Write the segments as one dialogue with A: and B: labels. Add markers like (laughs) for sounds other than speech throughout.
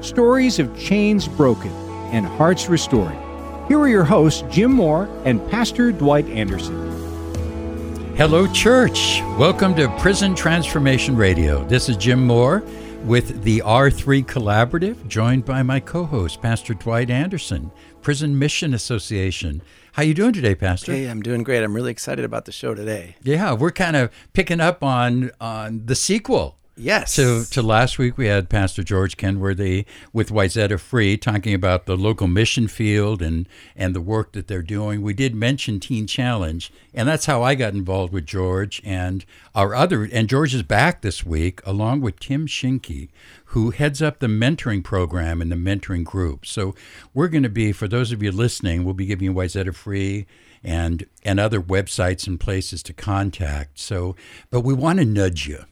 A: stories of chains broken and hearts restored. Here are your hosts, Jim Moore and Pastor Dwight Anderson.
B: Hello, church. Welcome to Prison Transformation Radio. This is Jim Moore with the R3 Collaborative, joined by my co-host, Pastor Dwight Anderson, Prison Mission Association. How you doing today, Pastor?
C: Hey, I'm doing great. I'm really excited about the show today.
B: Yeah, we're kind of picking up on on the sequel
C: Yes.
B: So to last week we had Pastor George Kenworthy with Wayzata Free talking about the local mission field and and the work that they're doing. We did mention Teen Challenge, and that's how I got involved with George and our other and George is back this week along with Tim Shinke, who heads up the mentoring program and the mentoring group. So we're going to be for those of you listening, we'll be giving you Wayzata Free and and other websites and places to contact. So, but we want to nudge you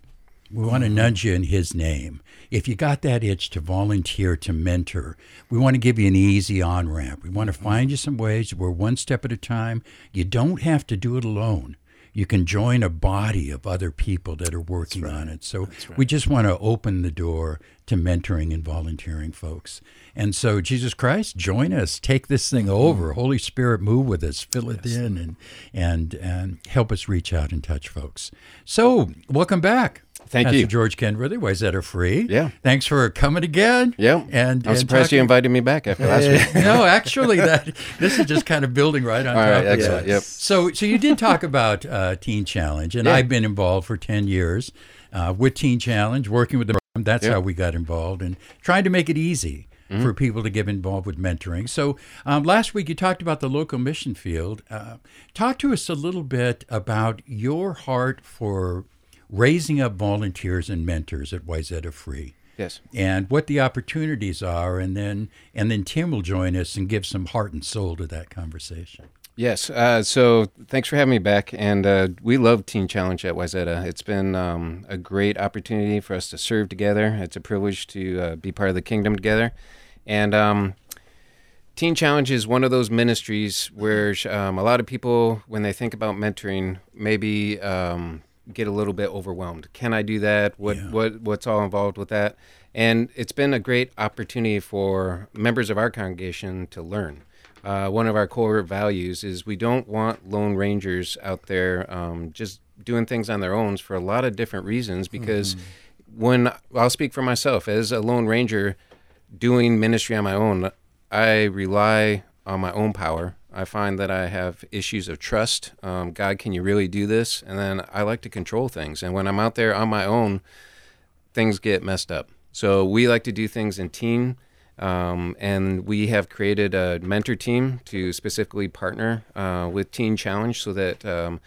B: we want to mm-hmm. nudge you in His name. If you got that itch to volunteer, to mentor, we want to give you an easy on ramp. We want to mm-hmm. find you some ways where one step at a time, you don't have to do it alone. You can join a body of other people that are working
C: right.
B: on it. So
C: right.
B: we just want to open the door to mentoring and volunteering folks. And so, Jesus Christ, join us. Take this thing mm-hmm. over. Holy Spirit, move with us. Fill it
C: Yes.
B: in and, and, and help us reach out and touch folks. So, welcome back.
C: Thank
B: Pastor
C: you.
B: George Kenworthy, Wayzata Free.
C: Yeah.
B: Thanks for coming again.
C: Yeah.
B: And
C: I'm
B: and
C: surprised you invited me back after last week.
B: no, (laughs) actually, that this is just kind of building right on
C: All
B: top
C: right,
B: of
C: excellent.
B: that.
C: Yep.
B: So, so you did talk about uh, Teen Challenge, and
C: Yeah.
B: I've been involved for ten years uh, with Teen Challenge, working with the. That's
C: Yeah.
B: how we got involved, and trying to make it easy
C: Mm-hmm.
B: for people to get involved with mentoring. So, um, last week you talked about the local mission field. Uh, talk to us a little bit about your heart for raising up volunteers and mentors at Wayzata Free
C: Yes.
B: and what the opportunities are and then and then Tim will join us and give some heart and soul to that conversation.
C: Yes. Uh, so thanks for having me back. And uh, we love Teen Challenge at Wayzata. It's been um, a great opportunity for us to serve together. It's a privilege to uh, be part of the kingdom together. And um, Teen Challenge is one of those ministries where um, a lot of people, when they think about mentoring, maybe um, get a little bit overwhelmed. Can I do that? What
B: Yeah.
C: what what's all involved with that? And it's been a great opportunity for members of our congregation to learn. Uh, one of our core values is we don't want lone rangers out there um, just doing things on their own for a lot of different reasons. Because when I'll speak for myself as a lone ranger, doing ministry on my own, I rely on my own power. I find that I have issues of trust. Um, God, can you really do this? And then I like to control things. And when I'm out there on my own, things get messed up. So we like to do things in team. Um, and we have created a mentor team to specifically partner uh, with Teen Challenge so that um,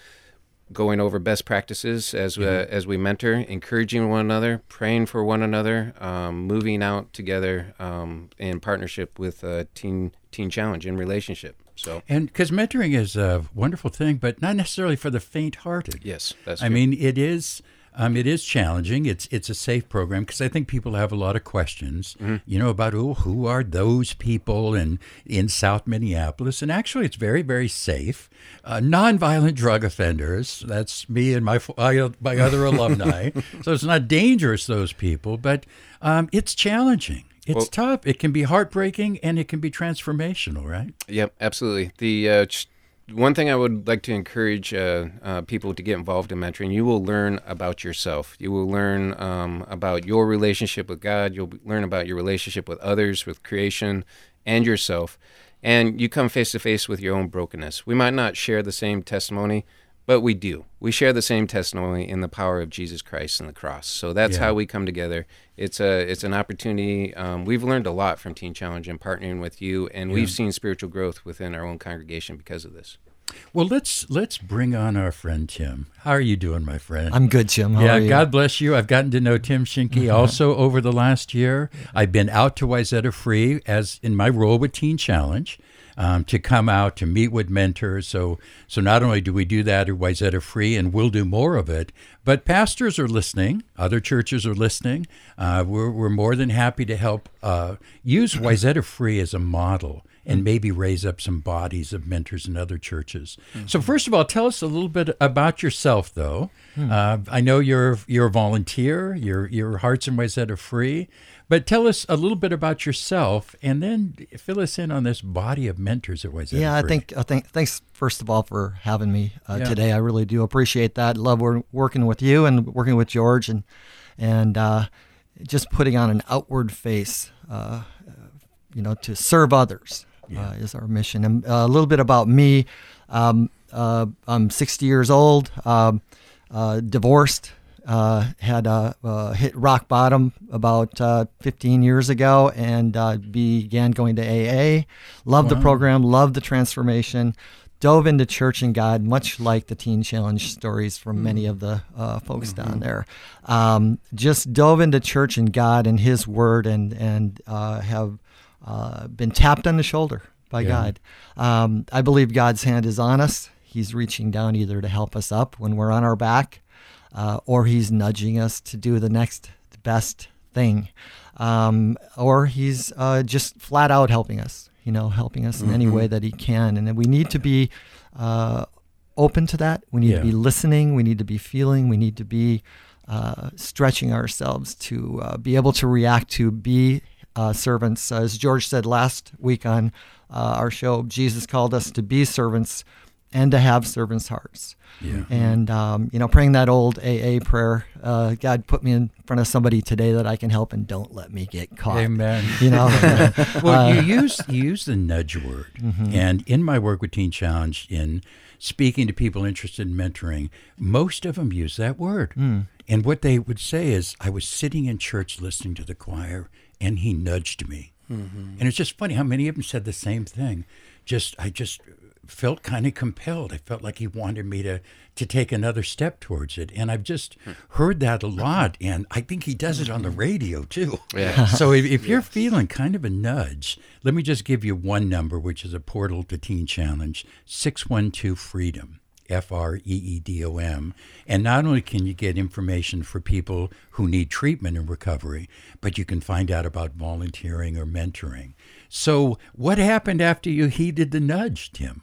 C: going over best practices as we, as we mentor, encouraging one another, praying for one another, um, moving out together um, in partnership with uh, Teen Teen Challenge in relationship. So
B: And because mentoring is a wonderful thing, but not necessarily for the faint-hearted.
C: yes, that's
B: I
C: true.
B: mean, it is. Um, it is challenging. It's it's a safe program because I think people have a lot of questions,
C: Mm-hmm.
B: you know, about oh, who are those people in in South Minneapolis, and actually, it's very very safe. Uh, nonviolent drug offenders. That's me and my, my other alumni. (laughs) So it's not dangerous those people, but um, it's challenging. It's
C: Well-
B: tough. It can be heartbreaking and it can be transformational, right?
C: Yep, absolutely. The uh, ch- one thing I would like to encourage uh, uh, people to get involved in mentoring, you will learn about yourself. You will learn um, about your relationship with God. You'll learn about your relationship with others, with creation, and yourself. And you come face to face with your own brokenness. We might not share the same testimony, but we do. We share the same testimony in the power of Jesus Christ and the cross. So that's
B: Yeah.
C: how we come together. It's a it's an opportunity. Um, we've learned a lot from Teen Challenge and partnering with you, and we've seen spiritual growth within our own congregation because of this.
B: Well, let's let's bring on our friend Tim. How are you doing, my friend?
D: I'm good, Tim. How
B: yeah,
D: are you?
B: God bless you. I've gotten to know Tim Schinke also over the last year. I've been out to Wayzata Free as in my role with Teen Challenge um, to come out to meet with mentors. So, so not only do we do that at Wayzata Free, and we'll do more of it, but pastors are listening. Other churches are listening. Uh, we're we're more than happy to help uh, use Wayzata Free as a model and maybe raise up some bodies of mentors in other churches. So first of all, tell us a little bit about yourself, though. Uh, I know you're you're a volunteer. Your your Hearts and Ways are free, but tell us a little bit about yourself, and then fill us in on this body of mentors at was.
D: Yeah, I think I think thanks first of all for having me uh,
B: Yeah.
D: today. I really do appreciate that. Love working with you and working with George and and uh, just putting on an outward face. Uh, you know, to serve others uh, is our mission. And uh, a little bit about me. Um, uh, I'm 60 years old, um, uh, divorced, uh, had uh, uh, hit rock bottom about uh, 15 years ago and uh, began going to AA. Loved the program, loved the transformation. Dove into church and God, much like the Teen Challenge stories from many of the uh, folks down there. Um, just dove into church and God and His Word, and and uh, have uh, been tapped on the shoulder by God. Um, I believe God's hand is on us. He's reaching down either to help us up when we're on our back, uh, or He's nudging us to do the next best thing, um, or He's uh, just flat out helping us. You know, helping us in any way that He can, and we need to be uh, open to that. We need
B: Yeah.
D: to be listening. We need to be feeling. We need to be uh, stretching ourselves to uh, be able to react to be uh, servants. As George said last week on uh, our show, Jesus called us to be servants and to have servants' hearts.
B: Yeah.
D: And um, you know, praying that old AA prayer, uh, God put me in front of somebody today that I can help, and don't let me get caught.
B: Amen.
D: You know, (laughs) (laughs)
B: well,
D: Uh,
B: you use you use the nudge word,
D: Mm-hmm.
B: and in my work with Teen Challenge, in speaking to people interested in mentoring, most of them use that word.
D: Mm.
B: And what they would say is, "I was sitting in church listening to the choir, and he nudged me."
D: Mm-hmm.
B: And it's just funny how many of them said the same thing. Just I just felt kind of compelled. I felt like he wanted me to to take another step towards it, and I've just hmm. heard that a lot. And I think he does it on the radio too.
C: Yeah. (laughs)
B: So if, if you're feeling kind of a nudge, let me just give you one number, which is a portal to Teen Challenge: six one two Freedom. F R E E D O M. And not only can you get information for people who need treatment and recovery, but you can find out about volunteering or mentoring. So, what happened after you heeded the nudge, Tim?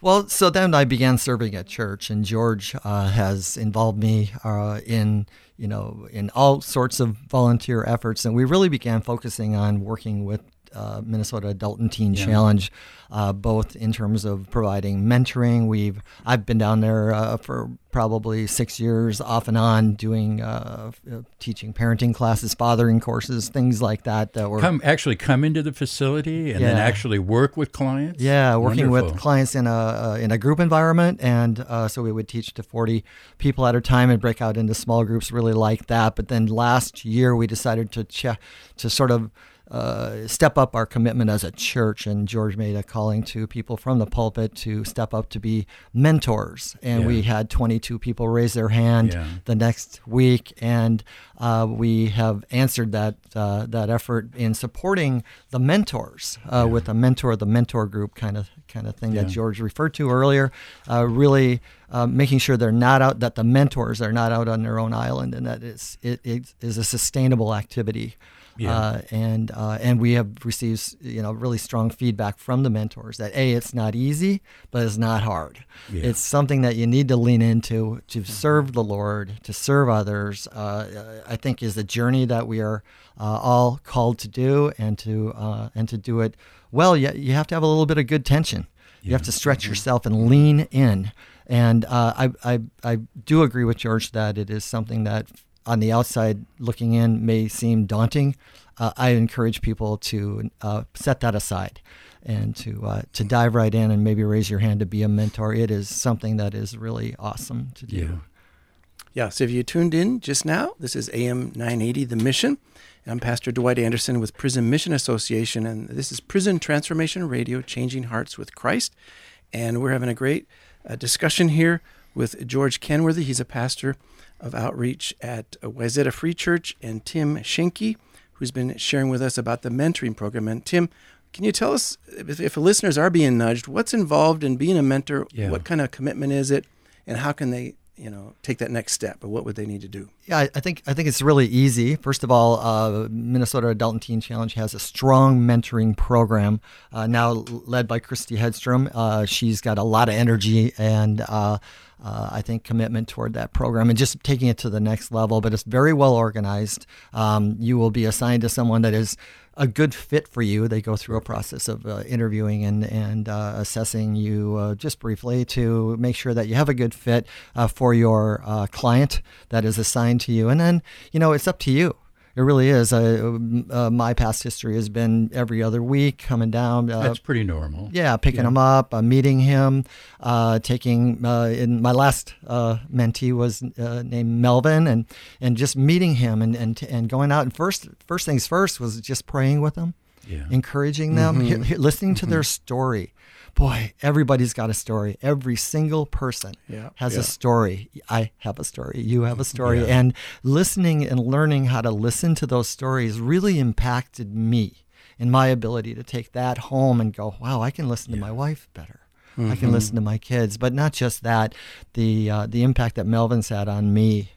D: Well, so then I began serving at church, and George uh, has involved me uh, in you know in all sorts of volunteer efforts, and we really began focusing on working with uh, Minnesota Adult and Teen Challenge, uh, both in terms of providing mentoring. We've I've been down there uh, for probably six years, off and on, doing uh, uh, teaching parenting classes, fathering courses, things like that. That were
B: Come actually come into the facility and then actually work with clients.
D: Yeah, working
B: Wonderful.
D: with clients in a uh, in a group environment, and uh, so we would teach to forty people at a time and break out into small groups. Really like that. But then last year we decided to check to sort of. Uh, step up our commitment as a church, and George made a calling to people from the pulpit to step up to be mentors. And we had 22 people raise their hand
B: Yeah.
D: the next week, and uh, we have answered that uh, that effort in supporting the mentors uh, with a mentor, the mentor group kind of kind of thing that George referred to earlier. Uh, really uh, making sure they're not out, that the mentors are not out on their own island, and that it's, it, it is a sustainable activity.
B: Yeah.
D: Uh, and uh, and we have received you know really strong feedback from the mentors that a it's not easy but it's not hard.
B: Yeah.
D: it's something that you need to lean into to serve the Lord to serve others uh, I think is a journey that we are uh, all called to do and to uh, and to do it well. You, you have to have a little bit of good tension. You have to stretch yourself and lean in. And uh, I, I I do agree with George that it is something that on the outside looking in may seem daunting, uh, I encourage people to uh, set that aside and to uh, to dive right in and maybe raise your hand to be a mentor. It is something that is really awesome to do.
B: Yeah.
E: Yeah, so if you tuned in just now, this is AM 980 The Mission. And I'm Pastor Dwight Anderson with Prison Mission Association, and this is Prison Transformation Radio, Changing Hearts with Christ. And we're having a great uh, discussion here with George Kenworthy. He's a pastor of outreach at Wayzata Free Church, and Tim Schenke, who's been sharing with us about the mentoring program. And Tim, can you tell us if, if listeners are being nudged, what's involved in being a mentor?
B: Yeah.
E: What kind of commitment is it, and how can they, you know, take that next step? Or what would they need to do?
D: Yeah, I- think I think it's really easy. First of all, uh, Minnesota Adult and Teen Challenge has a strong mentoring program uh, now led by Christy Hedstrom. Uh, she's got a lot of energy and uh, uh, I think commitment toward that program and just taking it to the next level. But it's very well organized. Um, you will be assigned to someone that is a good fit for you. They go through a process of uh, interviewing and and uh, assessing you uh, just briefly to make sure that you have a good fit uh, for your uh, client that is assigned to you. And then you know it's up to you. It really is. Uh, uh, my past history has been every other week coming down. Uh,
B: That's pretty normal.
D: yeah, picking him up, uh, meeting him, uh, taking. Uh, in my last uh, mentee was uh, named Melvin, and and just meeting him and and and going out. And first, first things first was just praying with them,
B: Yeah.
D: encouraging them, mm-hmm. he- he- listening to their mm-hmm. story. Boy, everybody's got a story. Every single person
E: Yeah,
D: has
E: yeah.
D: a story. I have a story. You have a (laughs) story.
B: Yeah.
D: And listening and learning how to listen to those stories really impacted me in my ability to take that home and go, wow, I can listen to my wife better. I can mm-hmm. listen to my kids, but not just that. The uh, the impact that Melvin's had on me,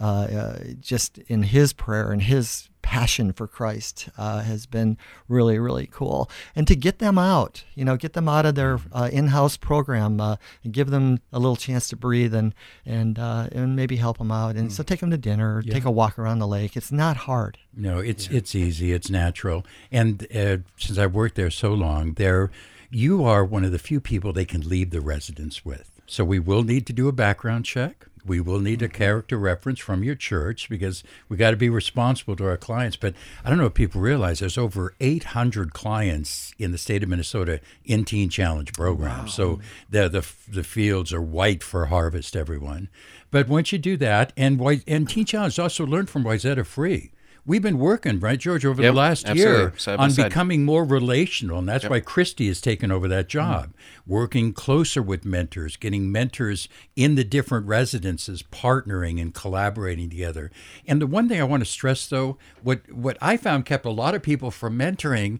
D: uh, uh, just in his prayer and his passion for Christ, uh, has been really really cool. And to get them out, you know, get them out of their uh, in-house program, uh, and give them a little chance to breathe and and uh, and maybe help them out. And so take them to dinner, take a walk around the lake. It's not hard.
B: No, it's it's easy. It's natural. And uh, since I've worked there so long, there you are one of the few people they can leave the residence with. So we will need to do a background check. We will need a character reference from your church because we got to be responsible to our clients. But I don't know if people realize there's over 800 clients in the state of Minnesota in Teen Challenge programs. So the, the the fields are white for harvest, everyone. But once you do that, and and Teen Challenge also learned from Wayzata Free. We've been working, right, George, over
C: Yep,
B: the last
C: absolutely,
B: year
C: side
B: on
C: side.
B: becoming more relational. And that's why Christy has taken over that mm. job, working closer with mentors, getting mentors in the different residences, partnering and collaborating together. And the one thing I want to stress, though, what, what I found kept a lot of people from mentoring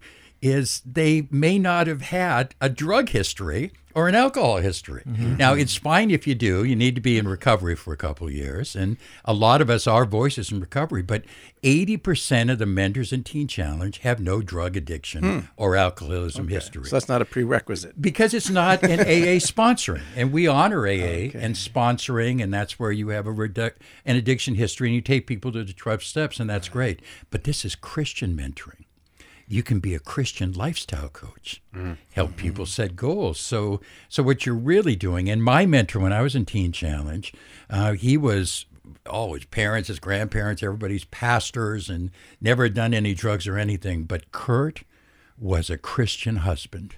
B: is they may not have had a drug history or an alcohol history. Mm-hmm. Now, it's fine if you do. You need to be in recovery for a couple of years. And a lot of us are voices in recovery, but 80% of the mentors in Teen Challenge have no drug addiction hmm. or alcoholism history
E: So that's not a prerequisite.
B: because it's not an (laughs) AA sponsoring, and we honor AA and sponsoring, and that's where you have a redu- an addiction history, and you take people to the twelve steps, and that's great. But this is Christian mentoring. You can be a Christian lifestyle coach, help people set goals. So, so what you're really doing, and my mentor when I was in Teen Challenge, uh, he was oh, his parents, his grandparents, everybody's pastors, and never had done any drugs or anything. But Kurt was a Christian husband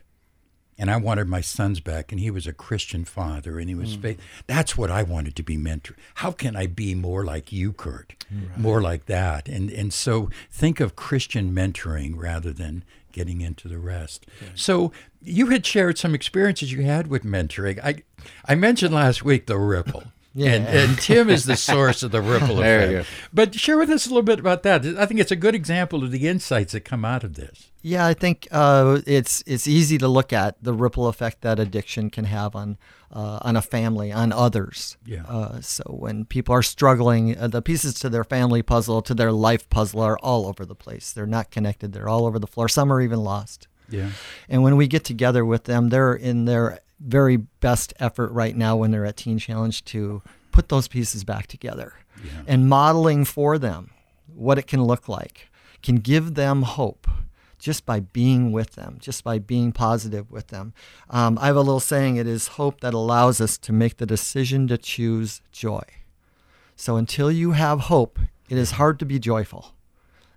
B: and I wanted my sons back, and he was a Christian father, and he was hmm. faith. That's what I wanted to be mentor. How can I be more like you, Kurt? More like that, and and so think of Christian mentoring rather than getting into the rest. So you had shared some experiences you had with mentoring. I I mentioned last week the ripple.
D: Yeah.
B: And, and Tim is the source of the ripple (laughs) effect. But share with us a little bit about that. I think it's a good example of the insights that come out of this.
D: Yeah, I think uh, it's it's easy to look at the ripple effect that addiction can have on uh, on a family, on others.
B: Yeah.
D: Uh, so when people are struggling, uh, the pieces to their family puzzle, to their life puzzle, are all over the place. They're not connected. They're all over the floor. Some are even lost.
B: Yeah.
D: And when we get together with them, they're in their very best effort right now when they're at Teen Challenge to put those pieces back together and modeling for them what it can look like can give them hope just by being with them, just by being positive with them. Um, I have a little saying it is hope that allows us to make the decision to choose joy. So until you have hope, it is hard to be joyful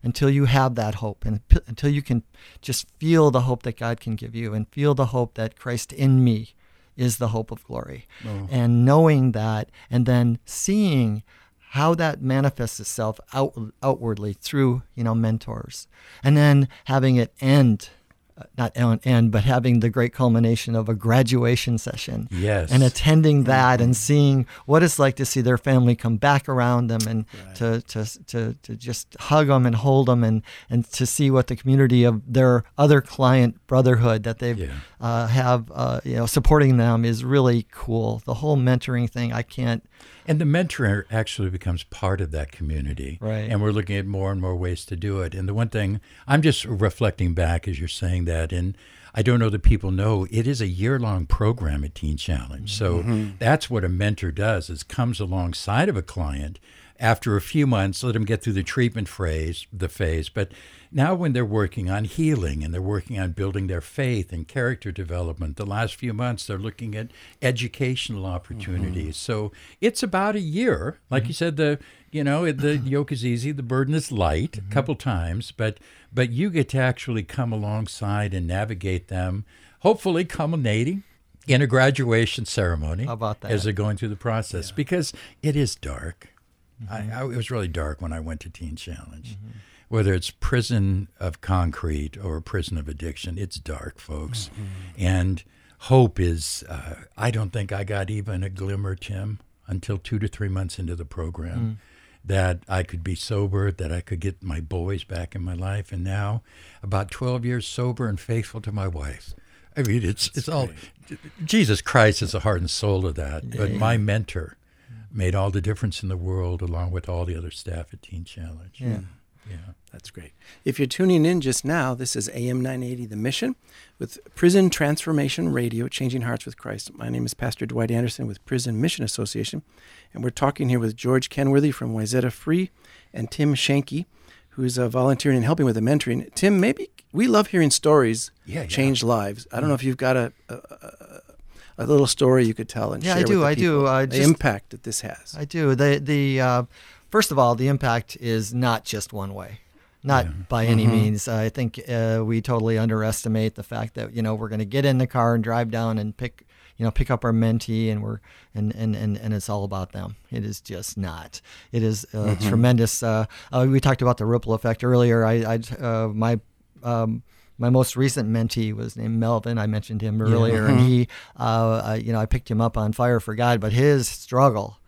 D: until you have that hope and p- until you can just feel the hope that God can give you and feel the hope that Christ in me is the hope of glory. Oh. And knowing that and then seeing how that manifests itself out, outwardly through, you know, mentors. And then having it end not end, end, but having the great culmination of a graduation session.
B: Yes.
D: And attending that and seeing what it's like to see their family come back around them and to, to, to, to just hug them and hold them and, and to see what the community of their other client brotherhood that they
B: Yeah.
D: uh, have, uh, you know, supporting them is really cool. The whole mentoring thing, I can't.
B: And the mentor actually becomes part of that community.
D: Right.
B: And we're looking at more and more ways to do it. And the one thing I'm just reflecting back as you're saying that, and I don't know that people know it is a year long program at Teen Challenge. So mm-hmm. that's what a mentor does is comes alongside of a client after a few months, let them get through the treatment phase, the phase. But now when they're working on healing and they're working on building their faith and character development, the last few months they're looking at educational opportunities. Mm-hmm. So it's about a year. Like you mm-hmm. said, the you know the (laughs) yoke is easy, the burden is light. A mm-hmm. couple times, but but you get to actually come alongside and navigate them, hopefully culminating in a graduation ceremony
D: How about
B: as they're going through the process because it is dark. I, mm-hmm. I, it was really dark when I went to Teen Challenge. Whether it's prison of concrete or prison of addiction, it's dark, folks. Mm-hmm. And hope is, uh, I don't think I got even a glimmer, Tim, until two to three months into the program. Mm. That I could be sober, that I could get my boys back in my life, and now, about twelve years sober and faithful to my wife. I mean, it's it's all Jesus Christ is the heart and soul of that. But my mentor made all the difference in the world, along with all the other staff at Teen Challenge.
D: Yeah.
B: yeah.
E: That's great. If you're tuning in just now, this is AM 980 The Mission with Prison Transformation Radio, Changing Hearts with Christ. My name is Pastor Dwight Anderson with Prison Mission Association, and we're talking here with George Kenworthy from Wayzata Free and Tim Shanky, who's uh, volunteering and helping with the mentoring. Tim, maybe we love hearing stories
B: Yeah, yeah.
E: change lives. I don't know if you've got a, a, a, little story you could tell and
D: Yeah, I
E: share
D: do,
E: with the
D: I do.
E: people,
D: Uh,
E: the
D: just-
E: impact that this has.
D: I do. The the uh, first of all, the impact is not just one way, not by any means. I think uh, we totally underestimate the fact that you know we're going to get in the car and drive down and pick you know pick up our mentee and we're and and and, and it's all about them. It is just not. It is uh, tremendous. Uh, uh, we talked about the ripple effect earlier. I, I uh, my um, my most recent mentee was named Melvin. I mentioned him earlier, and he, uh, uh, you know, I picked him up on Fire for God, but his struggle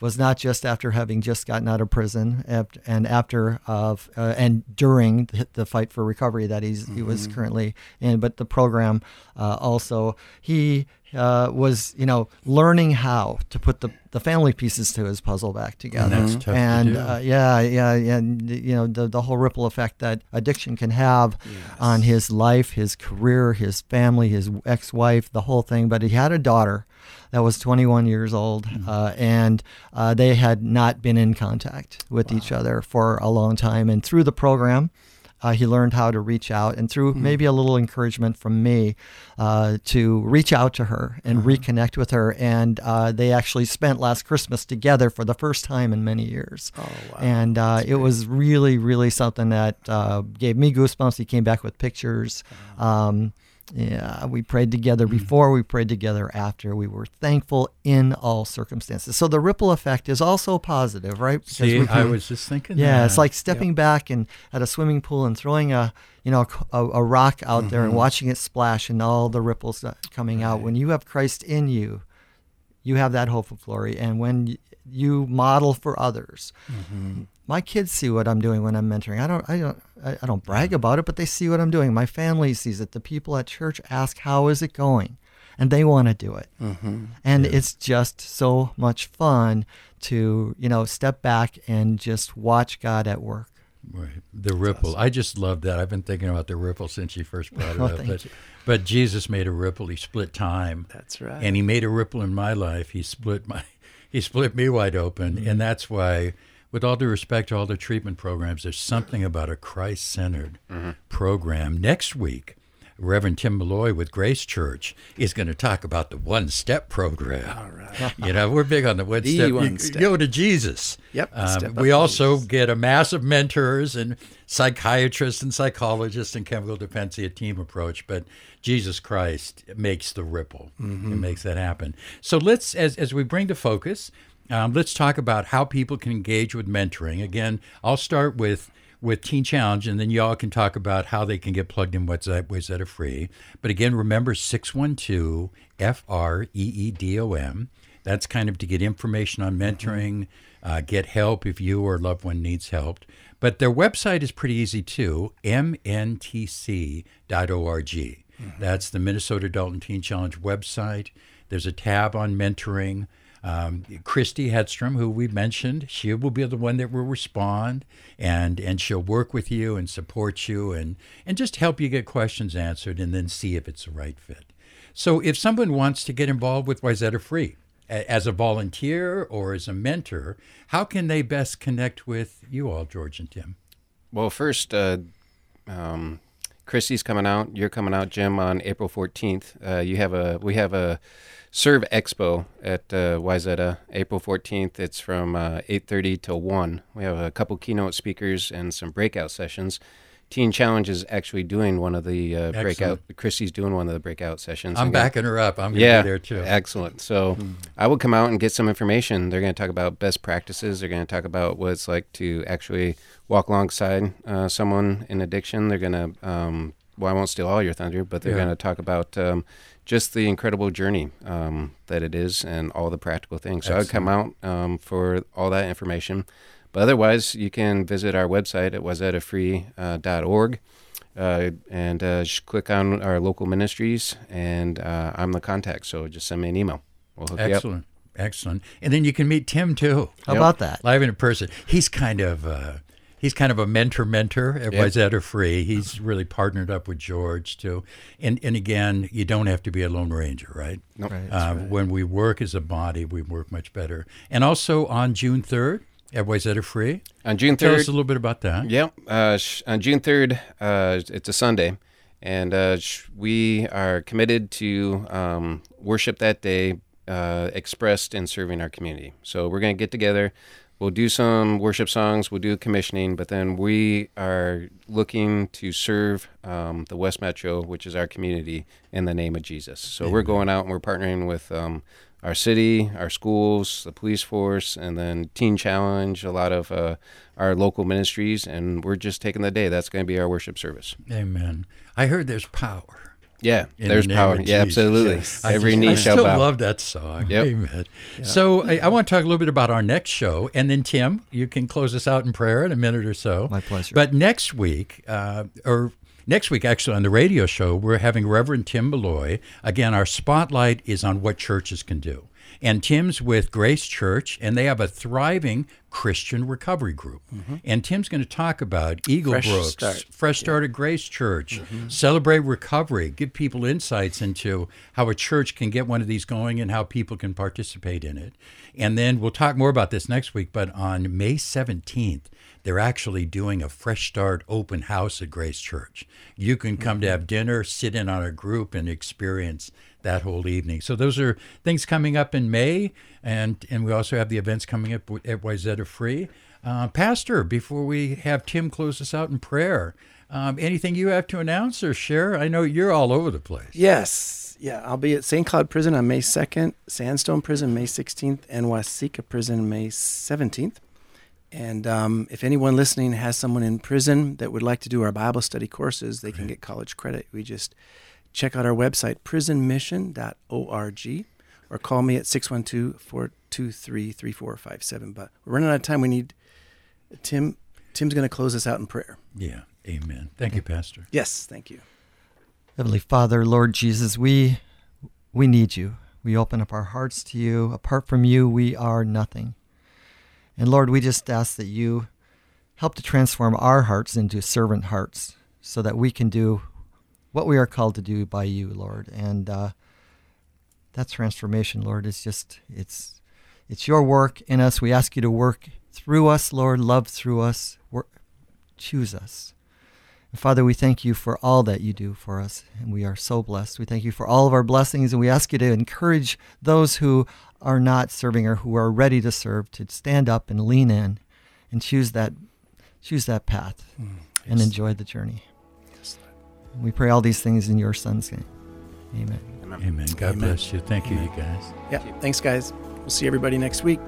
D: was not just after having just gotten out of prison and after of uh, and during the, the fight for recovery that he's he was currently in, but the program uh, also he uh, was you know learning how to put the, the family pieces to his puzzle back together.
B: that's tough to
D: and
B: do.
D: Uh, yeah, yeah, yeah, and, you know the the whole ripple effect that addiction can have on his life, his career, his family, his ex-wife, the whole thing. But he had a daughter that was 21 years old,
B: Mm-hmm.
D: uh, and uh, they had not been in contact with each other for a long time. And through the program, uh, he learned how to reach out, and through
B: Mm-hmm.
D: maybe a little encouragement from me uh, to reach out to her and
B: Uh-huh.
D: reconnect with her. And uh, they actually spent last Christmas together for the first time in many years.
E: Oh, wow.
D: And uh, it was really, really something that uh, gave me goosebumps. He came back with pictures. Um, yeah, we prayed together
B: Mm-hmm.
D: before, we prayed together after. We were thankful in all circumstances. So the ripple effect is also positive, right? Because
B: See,
D: we
B: I was just thinking.
D: yeah, it's like stepping back and at a swimming pool and throwing a you know a, a rock out there
B: Mm-hmm.
D: and watching it splash and all the ripples that- coming out. When you have Christ in you, you have that hope of glory, and when you model for others.
B: Mm-hmm.
D: My kids see what I'm doing when I'm mentoring. I don't, I don't, I I don't brag about it, but they see what I'm doing. My family sees it. The people at church ask, "How is it going?" and they want to do it. And it's just so much fun to you know step back and just watch God at work.
B: Right. The ripple. I just love that. I've been thinking about the ripple since you first brought it (laughs)
D: Oh,
B: up.
D: thank
B: but,
D: you.
B: but Jesus made a ripple. He split time.
E: That's right.
B: And he made a ripple in my life. He split my (laughs) he split me wide open.
D: Mm-hmm.
B: And that's why with all due respect to all the treatment programs, there's something about a Christ centered
D: Mm-hmm.
B: program. Next week, Reverend Tim Malloy with Grace Church is going to talk about the one step program. All right. (laughs) you know, we're big on the one
E: The
B: step.
E: one
B: You
E: step.
B: Go to Jesus.
E: Yep,
B: Um, we also
E: Jesus.
B: get a mass of mentors and psychiatrists and psychologists and chemical defense, a team approach. But Jesus Christ makes the ripple. It makes that happen. So let's, as, as we bring to focus, um, let's talk about how people can engage with mentoring. Again, I'll start with with Teen Challenge, and then y'all can talk about how they can get plugged in Wayzata Wayzata free. But again, remember 612 F R E E D O M. That's kind of to get information on mentoring, uh, get help if you or a loved one needs help. But their website is pretty easy too mntc.org. That's the Minnesota Adult and Teen Challenge website. There's a tab on mentoring. Um, Christy Hedstrom, who we mentioned, she will be the one that will respond, and and she'll work with you and support you and and just help you get questions answered, and then see if it's the right fit. So, if someone wants to get involved with Wayzata Free a- as a volunteer or as a mentor, how can they best connect with you all, George and Tim?
C: Well, first, uh, um, Christy's coming out. You're coming out, Jim, on April 14th. Uh, you have a we have a Serve Expo at uh, April 14th. It's from uh, 8:30 till 1. We have a couple keynote speakers and some breakout sessions. Teen Challenge is actually doing one of the uh, breakout. Christy's doing one of the breakout sessions.
B: I'm
C: They're
B: backing her up. I'm going to
C: yeah,
B: be there too.
C: excellent. So I will come out and get some information. They're going to talk about best practices. They're going to talk about what it's like to actually walk alongside uh, someone in addiction. They're going to, um, well, I won't steal all your thunder, but they're
B: Yeah.
C: going to talk about um, just the incredible journey um, that it is and all the practical things. So I'd come out um, for all that information. But otherwise, you can visit our website at wayzatafree.org. Uh, and uh, just click on our local ministries, and uh, I'm the contact. So just send me an email. We'll hook you up.
B: Excellent. Excellent. And then you can meet Tim too.
D: How about that?
B: Live in person. He's kind of uh, he's kind of a mentor mentor at
C: Yep.
B: Wayzata Free. He's really partnered up with George too. And and again, you don't have to be a lone ranger, right?
C: Nope.
D: Right.
B: Uh, When we work as a body, we work much better. And also on June third at Wayzata Free.
C: On June 3rd.
B: Tell us a little bit about that.
C: yeah, uh, sh- on June 3rd, uh, it's a Sunday, and uh, sh- we are committed to um, worship that day uh, expressed in serving our community. So we're going to get together. We'll do some worship songs. We'll do commissioning, but then we are looking to serve um, the West Metro, which is our community, in the name of Jesus. So we're going out and we're partnering with um, our city, our schools, the police force, and then Teen Challenge, a lot of uh, our local ministries, and we're just taking the day. That's going to be our worship service.
B: Amen. I heard there's power.
C: Yeah, there's
B: the
C: power. Yeah, absolutely.
B: I
C: Every
B: just-
C: knee
B: I
C: shall
B: still love that song.
C: Yep.
B: Amen. So I, I want to talk a little bit about our next show, and then Tim, you can close us out in prayer in a minute or so.
D: My pleasure.
B: But next week, uh, or next week actually on the radio show, we're having Reverend Tim Malloy. Again, our spotlight is on what churches can do. And Tim's with Grace Church, and they have a thriving Christian recovery group. Mm-hmm. And Tim's going to talk about Eagle
E: Fresh
B: Brooks,
E: Start.
B: Fresh Start at Grace Church, mm-hmm. celebrate recovery, give people insights into how a church can get one of these going and how people can participate in it. And then we'll talk more about this next week, but on May 17th, they're actually doing a Fresh Start open house at Grace Church. You can come to mm-hmm. have dinner, sit in on a group, and experience that whole evening. So those are things coming up in May, and and we also have the events coming up at Wayzata Free. Uh, Pastor, before we have Tim close us out in prayer, um, anything you have to announce or share? I know you're all over the place.
E: Yes. Yeah, I'll be at St. Cloud Prison on May 2nd, Sandstone Prison May 16th, and Waseca Prison May 17th. And um, if anyone listening has someone in prison that would like to do our Bible study courses, they can get college credit. We just check out our website, prisonmission.org, or call me at 612 423 3457. But we're running out of time. We need Tim. Tim's going to close us out in prayer.
B: Yeah. Amen. Thank you, Pastor.
E: Yes, thank you.
D: Heavenly Father, Lord Jesus, we we need you. We open up our hearts to you. Apart from you, we are nothing. And Lord, we just ask that you help to transform our hearts into servant hearts so that we can do what we are called to do by you, Lord. And uh, that transformation, Lord, is just it's it's your work in us. We ask you to work through us, Lord, love through us, work, choose us. And Father, we thank you for all that you do for us, and we are so blessed. We thank you for all of our blessings, and we ask you to encourage those who are not serving or who are ready to serve to stand up and lean in and choose that choose that path and enjoy the journey. We pray all these things in your son's name. Amen.
B: Amen. God
E: Amen.
B: bless you. Thank you, you guys.
E: Yeah, thanks, guys. We'll see everybody next week.